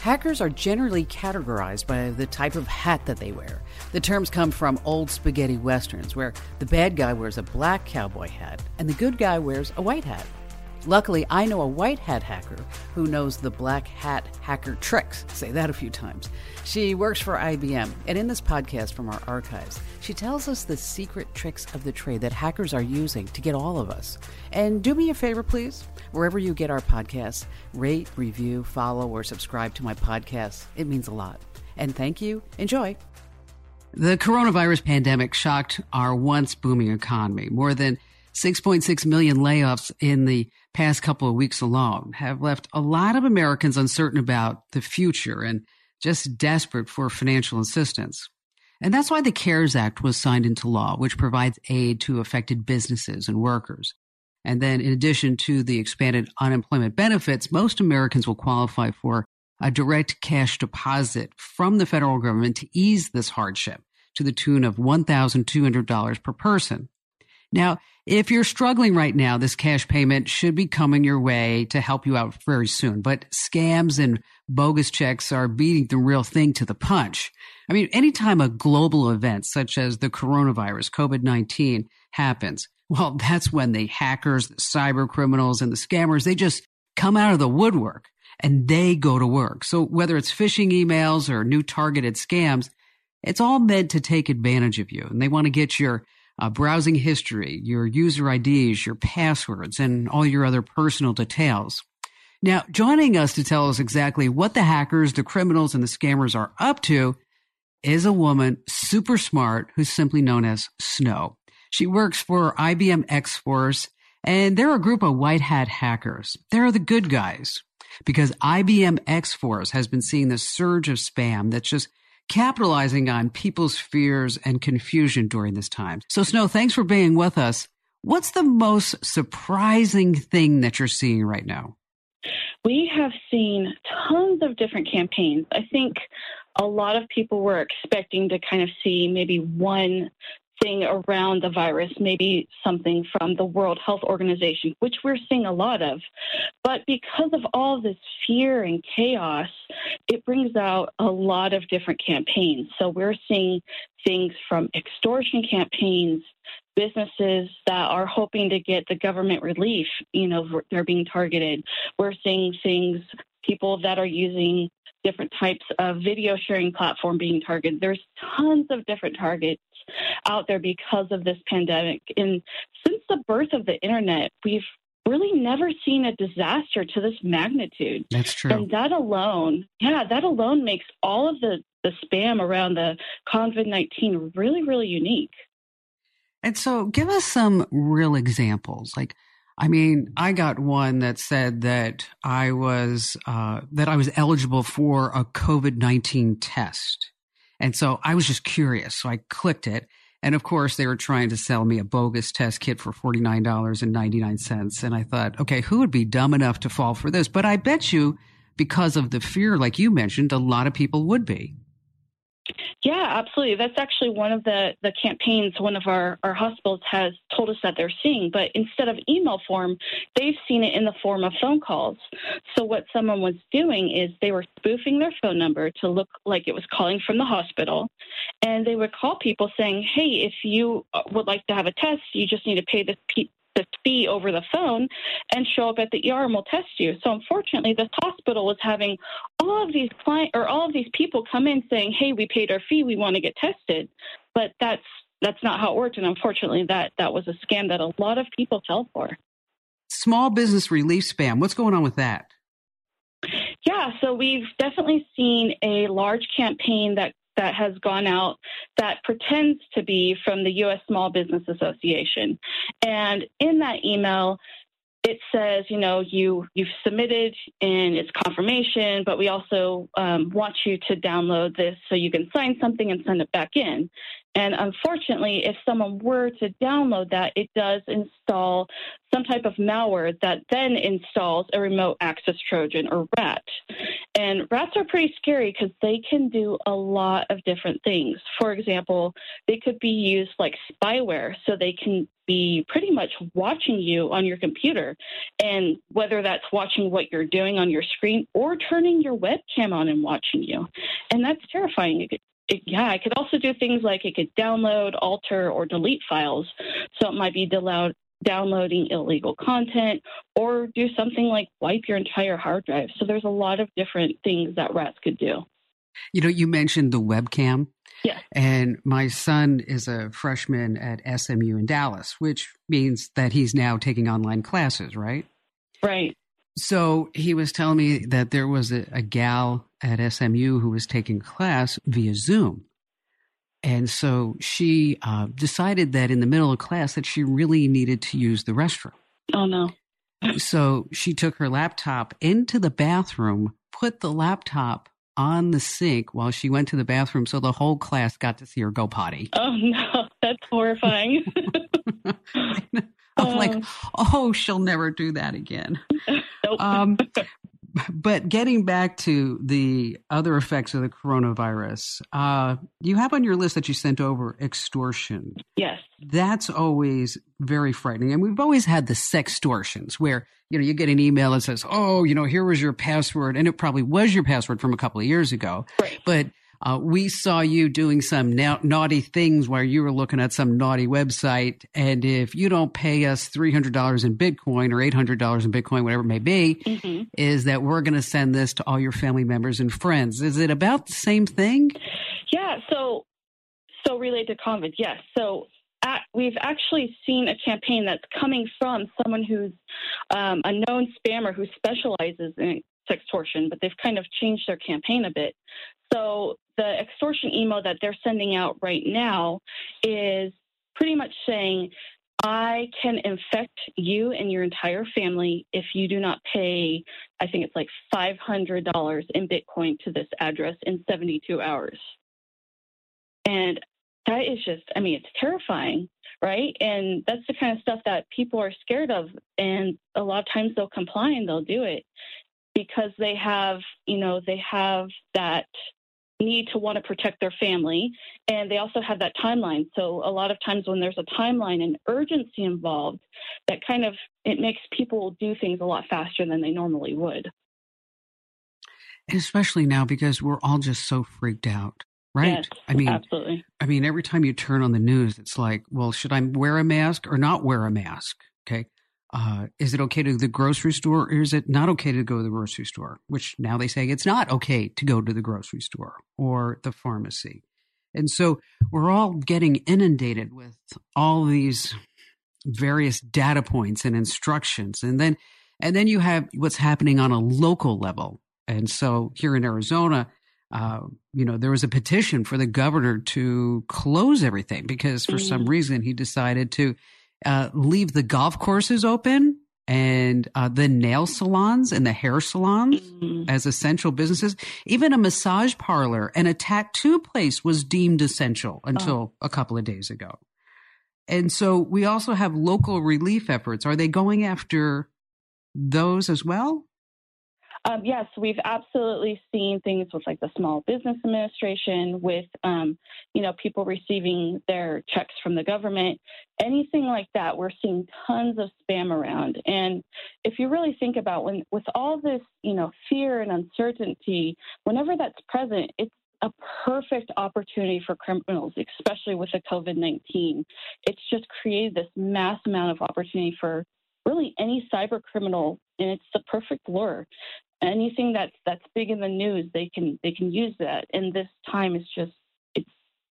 Hackers are generally categorized by the type of hat that they wear. The terms come from old spaghetti westerns, where the bad guy wears a black cowboy hat and the good guy wears a white hat. Luckily, I know a white hat hacker who knows the black hat hacker tricks. Say that a few times. She works for IBM, and in this podcast from our archives, she tells us the secret tricks of the trade that hackers are using to get all of us. And do me a favor, please. Wherever you get our podcasts, rate, review, follow, or subscribe to my podcast. It means a lot. And thank you. Enjoy. The coronavirus pandemic shocked our once booming economy. More than 6.6 million layoffs in the past couple of weeks alone have left a lot of Americans uncertain about the future and just desperate for financial assistance. And that's why the CARES Act was signed into law, which provides aid to affected businesses and workers. And then, in addition to the expanded unemployment benefits, most Americans will qualify for a direct cash deposit from the federal government to ease this hardship to the tune of $1,200 per person. Now, if you're struggling right now, this cash payment should be coming your way to help you out very soon. But scams and bogus checks are beating the real thing to the punch. I mean, anytime a global event such as the coronavirus, COVID 19 happens, well, that's when the hackers, the cyber criminals, and the scammers, they just come out of the woodwork and they go to work. So whether it's phishing emails or new targeted scams, it's all meant to take advantage of you. And they want to get your uh, browsing history, your user IDs, your passwords, and all your other personal details. Now, joining us to tell us exactly what the hackers, the criminals, and the scammers are up to is a woman super smart who's simply known as Snow. She works for IBM X Force, and they're a group of white hat hackers. They're the good guys because IBM X Force has been seeing this surge of spam that's just capitalizing on people's fears and confusion during this time. So, Snow, thanks for being with us. What's the most surprising thing that you're seeing right now? We have seen tons of different campaigns. I think a lot of people were expecting to kind of see maybe one thing around the virus, maybe something from the World Health Organization, which we're seeing a lot of. But because of all this fear and chaos, it brings out a lot of different campaigns. So we're seeing things from extortion campaigns, businesses that are hoping to get the government relief, you know, they're being targeted. We're seeing things, people that are using different types of video sharing platform being targeted. There's tons of different targets out there because of this pandemic. And since the birth of the internet, we've really never seen a disaster to this magnitude. That's true. And that alone, yeah, that alone makes all of the, the spam around the COVID 19 really, really unique. And so give us some real examples. Like, I mean, I got one that said that I was uh, that I was eligible for a COVID nineteen test, and so I was just curious. So I clicked it, and of course, they were trying to sell me a bogus test kit for forty nine dollars and ninety nine cents. And I thought, okay, who would be dumb enough to fall for this? But I bet you, because of the fear, like you mentioned, a lot of people would be. Yeah, absolutely. That's actually one of the, the campaigns one of our, our hospitals has told us that they're seeing. But instead of email form, they've seen it in the form of phone calls. So what someone was doing is they were spoofing their phone number to look like it was calling from the hospital. And they would call people saying, hey, if you uh, would like to have a test, you just need to pay this the fee over the phone and show up at the ER and we'll test you. So unfortunately, this hospital was having all of these client or all of these people come in saying, "Hey, we paid our fee, we want to get tested," but that's that's not how it worked. And unfortunately, that that was a scam that a lot of people fell for. Small business relief spam. What's going on with that? Yeah, so we've definitely seen a large campaign that that has gone out that pretends to be from the U.S. Small Business Association. And in that email, it says, you know, you you've submitted and it's confirmation, but we also um, want you to download this so you can sign something and send it back in. And unfortunately, if someone were to download that, it does install some type of malware that then installs a remote access Trojan or RAT. And rats are pretty scary because they can do a lot of different things. For example, they could be used like spyware, so they can be pretty much watching you on your computer. And whether that's watching what you're doing on your screen or turning your webcam on and watching you. And that's terrifying. It, yeah, it could also do things like it could download, alter, or delete files. So it might be downloading illegal content or do something like wipe your entire hard drive. So there's a lot of different things that rats could do. You know, you mentioned the webcam. Yeah. And my son is a freshman at SMU in Dallas, which means that he's now taking online classes, right? Right. So he was telling me that there was a, a gal at SMU who was taking class via Zoom. And so she uh, decided that in the middle of class that she really needed to use the restroom. Oh no. so she took her laptop into the bathroom, put the laptop on the sink while she went to the bathroom so the whole class got to see her go potty. Oh no, that's horrifying. I'm like, oh, she'll never do that again. Nope. Um, but getting back to the other effects of the coronavirus, uh, you have on your list that you sent over extortion. yes. That's always very frightening. And we've always had the sextortions where, you know, you get an email that says, oh, you know, here was your password. And it probably was your password from a couple of years ago. Right. But uh, we saw you doing some na- naughty things where you were looking at some naughty website. And if you don't pay us $300 in Bitcoin or $800 in Bitcoin, whatever it may be, hmm is that we're going to send this to all your family members and friends. Is it about the same thing? Yeah. So, so related to COVID, yes. So. At, we've actually seen a campaign that's coming from someone who's um, a known spammer who specializes in sextortion, but they've kind of changed their campaign a bit. So the extortion email that they're sending out right now is pretty much saying, I can infect you and your entire family if you do not pay, I think it's like $500 in Bitcoin to this address in 72 hours. And that is just, I mean, it's terrifying, right? And that's the kind of stuff that people are scared of. And a lot of times they'll comply and they'll do it because they have, you know, they have that need to want to protect their family and they also have that timeline so a lot of times when there's a timeline and urgency involved that kind of it makes people do things a lot faster than they normally would And Especially now because we're all just so freaked out, right? Yes, I mean, absolutely I mean, every time you turn on the news, it's like, well, should I wear a mask or not wear a mask? Okay. Uh, is it okay to the grocery store or is it not okay to go to the grocery store? Which now they say it's not okay to go to the grocery store or the pharmacy. And so we're all getting inundated with all these various data points and instructions. And then, and then you have what's happening on a local level. And so here in Arizona, uh, you know, there was a petition for the governor to close everything because for some reason he decided to uh, leave the golf courses open and uh, the nail salons and the hair salons Mhm. as essential businesses. Even a massage parlor and a tattoo place was deemed essential until a couple of days ago. And so we also have local relief efforts. Are they going after those as well? Um, yes, we've absolutely seen things with like the Small Business Administration, with um, you know people receiving their checks from the government, anything like that. We're seeing tons of spam around, and if you really think about when with all this you know fear and uncertainty, whenever that's present, it's a perfect opportunity for criminals, especially with the COVID 19. It's just created this mass amount of opportunity for really any cyber criminal, and it's the perfect lure. Anything that's that's big in the news, they can they can use that. And this time is just it's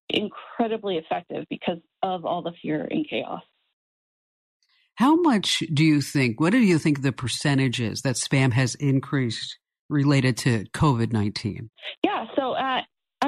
incredibly effective because of all the fear and chaos. How much do you think, what do you think the percentage is that spam has increased related to COVID 19? Yeah, so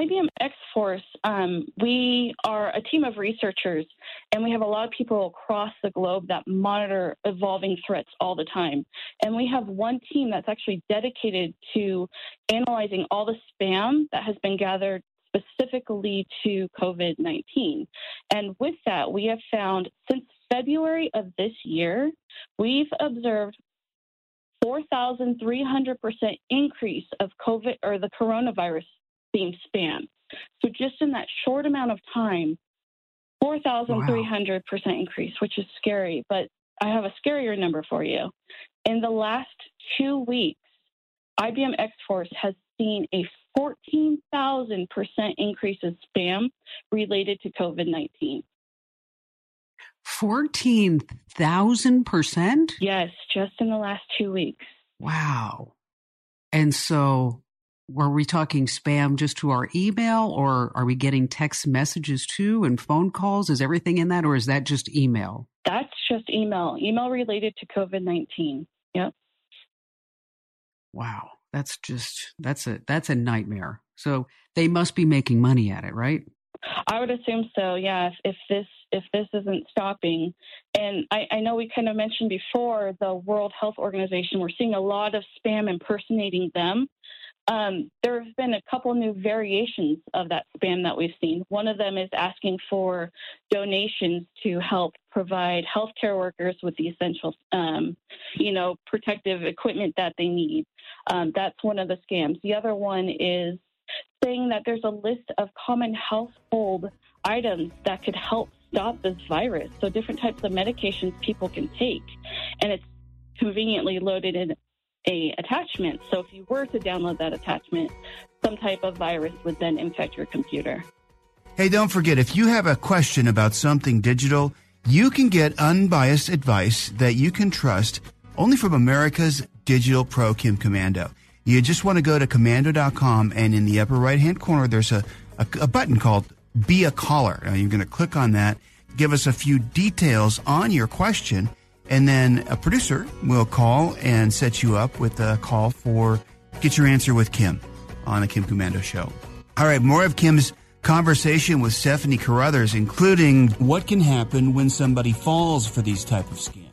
IBM X Force, um, we are a team of researchers, and we have a lot of people across the globe that monitor evolving threats all the time. And we have one team that's actually dedicated to analyzing all the spam that has been gathered specifically to COVID 19. And with that, we have found since February of this year, we've observed 4,300% increase of COVID or the coronavirus themed spam. So just in that short amount of time, 4,300% wow. increase, which is scary. But I have a scarier number for you. In the last two weeks, IBM X Force has seen a 14,000% increase in spam related to COVID 19. 14,000%? Yes, just in the last two weeks. Wow. And so were we talking spam just to our email or are we getting text messages too and phone calls? Is everything in that or is that just email? That's just email, email related to COVID 19. Yep. Wow. That's just, that's a, that's a nightmare. So they must be making money at it, right? I would assume so. Yeah. If, if this if this isn't stopping, and I, I, know we kind of mentioned before the World Health Organization, we're seeing a lot of spam impersonating them. Um, there have been a couple new variations of that spam that we've seen. One of them is asking for donations to help provide healthcare workers with the essential, um, you know, protective equipment that they need. Um, that's one of the scams. The other one is saying that there's a list of common household items that could help stop this virus. So different types of medications people can take, and it's conveniently loaded in a attachment. So if you were to download that attachment, some type of virus would then infect your computer. Hey, don't forget if you have a question about something digital, you can get unbiased advice that you can trust only from America's Digital Pro Kim Komando. You just want to go to komando.com and in the upper right hand corner, there's a, a, a button called Be a Caller. Now you're going to click on that, give us a few details on your question, and then a producer will call and set you up with a call for Get Your Answer with Kim on the Kim Komando Show. All right, more of Kim's conversation with Stephanie Carruthers, including what can happen when somebody falls for these type of scams.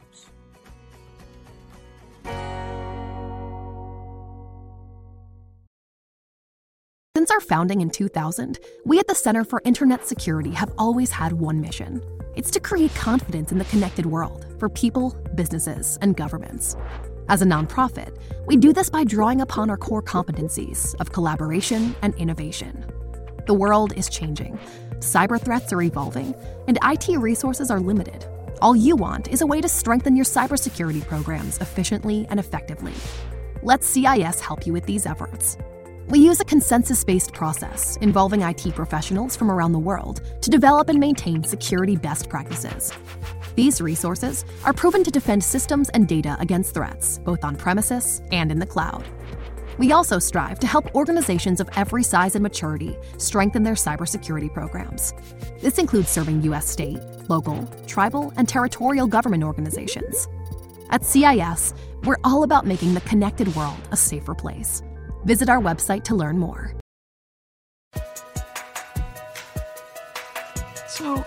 Since our founding in 2000, we at the Center for Internet Security have always had one mission. It's to create confidence in the connected world for people, businesses, and governments. As a nonprofit, we do this by drawing upon our core competencies of collaboration and innovation. The world is changing, cyber threats are evolving, and IT resources are limited. All you want is a way to strengthen your cybersecurity programs efficiently and effectively. Let CIS help you with these efforts. We use a consensus based process involving IT professionals from around the world to develop and maintain security best practices. These resources are proven to defend systems and data against threats, both on premises and in the cloud. We also strive to help organizations of every size and maturity strengthen their cybersecurity programs. This includes serving U.S. state, local, tribal, and territorial government organizations. At CIS, we're all about making the connected world a safer place. Visit our website to learn more. So,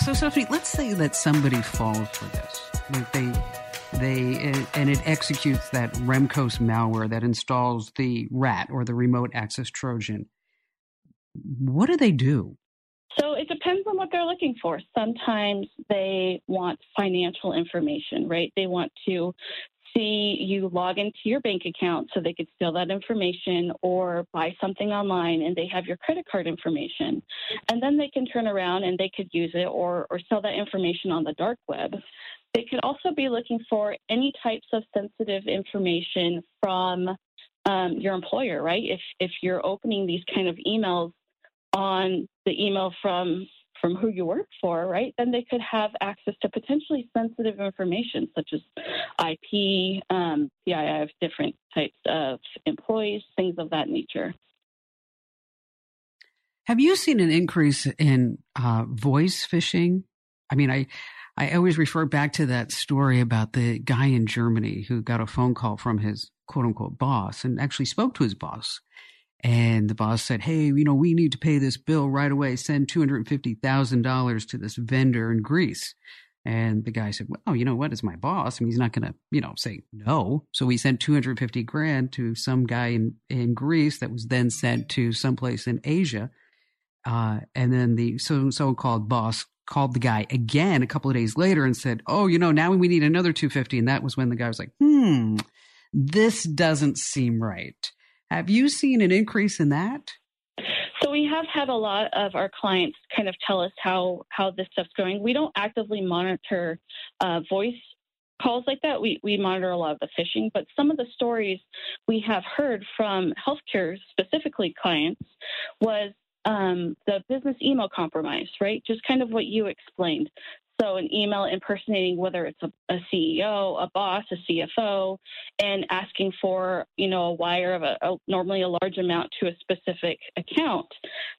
so Sophie, let's say that somebody falls for this. They, they, uh, and it executes that Remcos malware that installs the RAT or the remote access Trojan. What do they do? So it depends on what they're looking for. Sometimes they want financial information, right? They want to see you log into your bank account so they could steal that information or buy something online and they have your credit card information. And then they can turn around and they could use it or, or sell that information on the dark web. They could also be looking for any types of sensitive information from um, your employer, right? If, if you're opening these kind of emails on the email from from who you work for, right, then they could have access to potentially sensitive information such as IP, um, PII of different types of employees, things of that nature. Have you seen an increase in uh, voice phishing? I mean, I I always refer back to that story about the guy in Germany who got a phone call from his quote unquote boss and actually spoke to his boss And the boss said, Hey, you know, we need to pay this bill right away. Send $250,000 to this vendor in Greece. And the guy said, Well, you know what? It's my boss. I mean, he's not going to, you know, say no. So we sent 250 grand to some guy in, in Greece that was then sent to someplace in Asia. Uh, and then the so so called boss called the guy again a couple of days later and said, "Oh, you know, now we need another 250." And that was when the guy was like, "Hmm, this doesn't seem right." Have you seen an increase in that? So we have had a lot of our clients kind of tell us how how this stuff's going. We don't actively monitor uh, voice calls like that. We we monitor a lot of the phishing, but some of the stories we have heard from healthcare specifically clients was um, the business email compromise, right? Just kind of what you explained. So an email impersonating whether it's a, a, CEO, a boss, a CFO, and asking for you know a wire of a, a, normally a large amount to a specific account.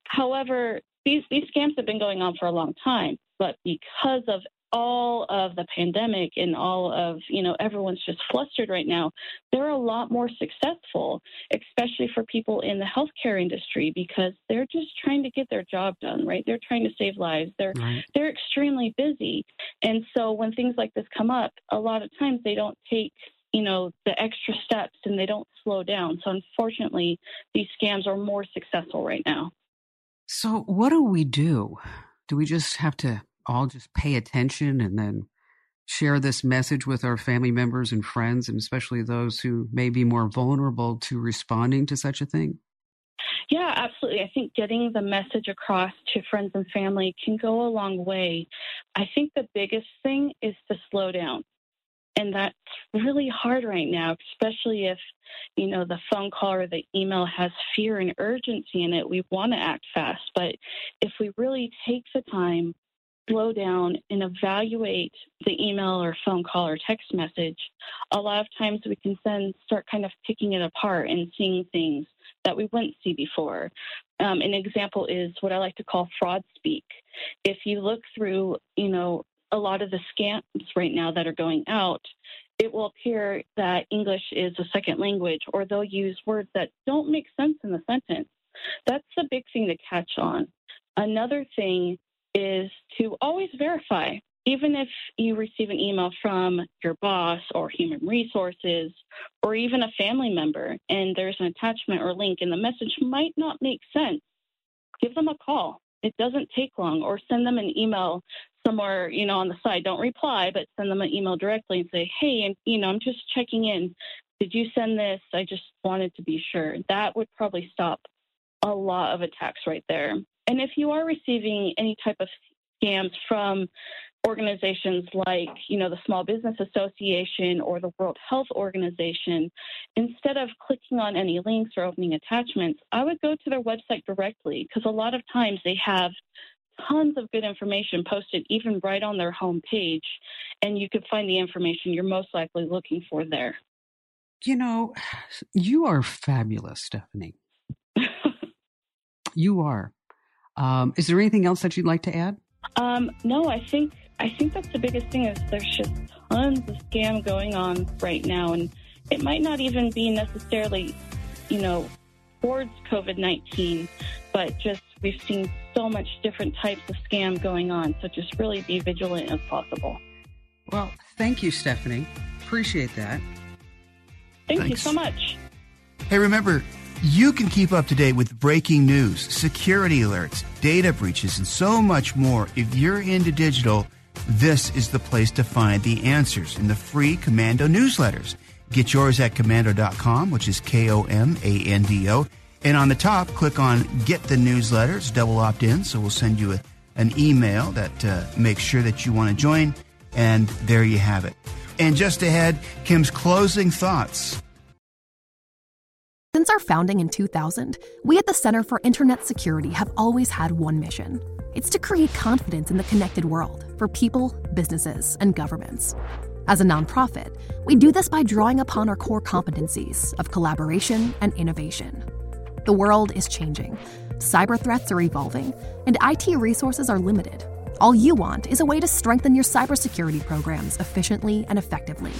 However, these these scams have been going on for a long time, but because of all of the pandemic and all of, you know, everyone's just flustered right now, they're a lot more successful, especially for people in the healthcare industry because they're just trying to get their job done, right? They're trying to save lives. They're right. they're extremely busy. And so when things like this come up, a lot of times they don't take you know the extra steps and they don't slow down so unfortunately these scams are more successful right now so what do we do do we just have to all just pay attention and then share this message with our family members and friends, and especially those who may be more vulnerable to responding to such a thing? Yeah, absolutely. I think getting the message across to friends and family can go a long way. I think the biggest thing is to slow down. And that's really hard right now, especially if, you know, the phone call or the email has fear and urgency in it. We want to act fast. But if we really take the time slow down and evaluate the email or phone call or text message, a lot of times we can then start kind of picking it apart and seeing things that we wouldn't see before. Um, an example is what I like to call fraud speak. If you look through, you know, a lot of the scams right now that are going out, it will appear that English is a second language, or they'll use words that don't make sense in the sentence. That's a big thing to catch on. Another thing is to always verify. Even if you receive an email from your boss or human resources or even a family member and there's an attachment or link and the message might not make sense, give them a call. It doesn't take long or send them an email somewhere, you know, on the side. Don't reply, but send them an email directly and say, hey, and, you know, I'm just checking in. Did you send this? I just wanted to be sure. That would probably stop a lot of attacks right there. And if you are receiving any type of scams from organizations like, you know, the Small Business Association or the World Health Organization, instead of clicking on any links or opening attachments, I would go to their website directly because a lot of times they have tons of good information posted even right on their home page and you could find the information you're most likely looking for there. You know, you are fabulous, Stephanie. you are. Um, is there anything else that you'd like to add? Um, no, I think I think that's the biggest thing is there's just tons of scam going on right now, and it might not even be necessarily, you know, towards COVID nineteen, but just we've seen so much different types of scam going on. So just really be vigilant as possible. Well, thank you, Stephanie. Appreciate that. Thank Thanks. you so much. Hey, remember you can keep up to date with breaking news, security alerts, data breaches, and so much more. If you're into digital, this is the place to find the answers in the free Komando newsletters. Get yours at komando.com, which is K O M A N D O. And on the top, click on Get the Newsletters, double opt in. So we'll send you a, an email that uh, makes sure that you want to join. And there you have it. And just ahead, Kim's closing thoughts since our founding in 2000, we at the Center for Internet Security have always had one mission it's to create confidence in the connected world for people, businesses, and governments. As a nonprofit, we do this by drawing upon our core competencies of collaboration and innovation. The world is changing, cyber threats are evolving, and IT resources are limited. All you want is a way to strengthen your cybersecurity programs efficiently and effectively.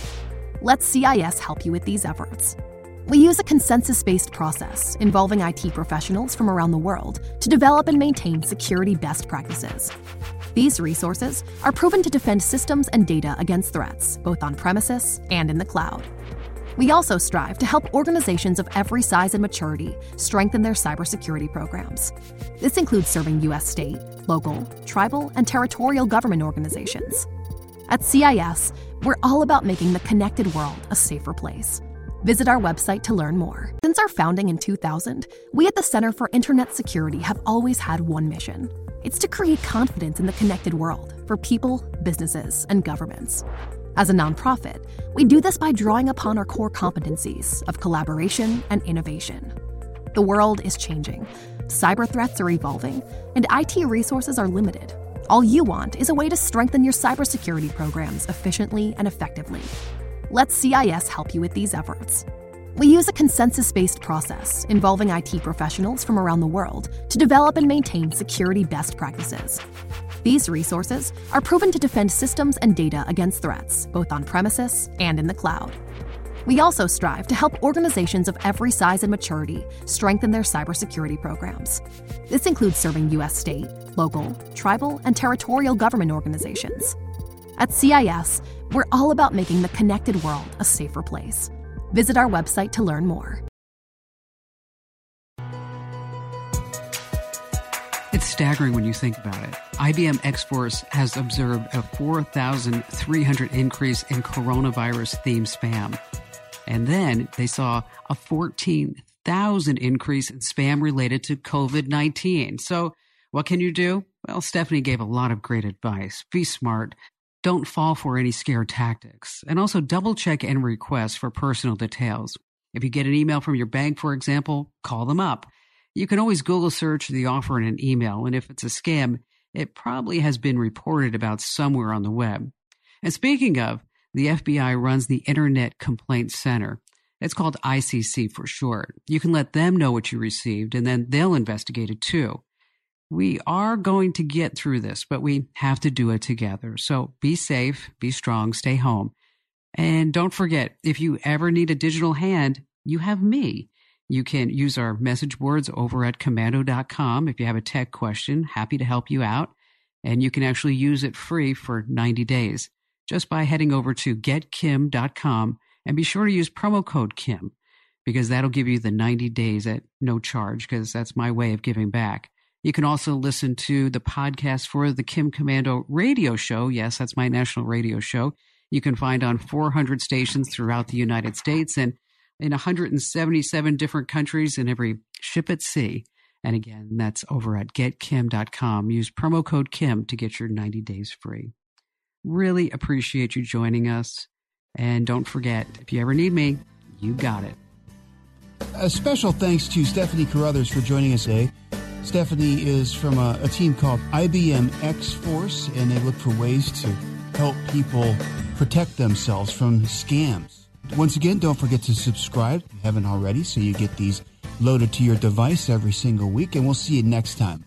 Let CIS help you with these efforts. We use a consensus based process involving IT professionals from around the world to develop and maintain security best practices. These resources are proven to defend systems and data against threats, both on premises and in the cloud. We also strive to help organizations of every size and maturity strengthen their cybersecurity programs. This includes serving U.S. state, local, tribal, and territorial government organizations. At CIS, we're all about making the connected world a safer place. Visit our website to learn more. Since our founding in 2000, we at the Center for Internet Security have always had one mission it's to create confidence in the connected world for people, businesses, and governments. As a nonprofit, we do this by drawing upon our core competencies of collaboration and innovation. The world is changing, cyber threats are evolving, and IT resources are limited. All you want is a way to strengthen your cybersecurity programs efficiently and effectively. Let CIS help you with these efforts. We use a consensus based process involving IT professionals from around the world to develop and maintain security best practices. These resources are proven to defend systems and data against threats, both on premises and in the cloud. We also strive to help organizations of every size and maturity strengthen their cybersecurity programs. This includes serving U.S. state, local, tribal, and territorial government organizations. At CIS, we're all about making the connected world a safer place. Visit our website to learn more. It's staggering when you think about it. IBM X Force has observed a 4,300 increase in coronavirus themed spam. And then they saw a 14,000 increase in spam related to COVID 19. So, what can you do? Well, Stephanie gave a lot of great advice. Be smart. Don't fall for any scare tactics. And also double check and request for personal details. If you get an email from your bank, for example, call them up. You can always Google search the offer in an email, and if it's a scam, it probably has been reported about somewhere on the web. And speaking of, the FBI runs the Internet Complaint Center. It's called ICC for short. You can let them know what you received, and then they'll investigate it too. We are going to get through this, but we have to do it together. So be safe, be strong, stay home. And don't forget, if you ever need a digital hand, you have me. You can use our message boards over at komando.com If you have a tech question, happy to help you out. And you can actually use it free for 90 days just by heading over to getkim.com and be sure to use promo code KIM because that'll give you the 90 days at no charge because that's my way of giving back. You can also listen to the podcast for the Kim Komando radio show. Yes, that's my national radio show. You can find on 400 stations throughout the United States and in 177 different countries in every ship at sea. And again, that's over at getkim.com. Use promo code KIM to get your 90 days free. Really appreciate you joining us. And don't forget, if you ever need me, you got it. A special thanks to Stephanie Carruthers for joining us today. Stephanie is from a, a team called IBM X Force, and they look for ways to help people protect themselves from scams. Once again, don't forget to subscribe if you haven't already so you get these loaded to your device every single week, and we'll see you next time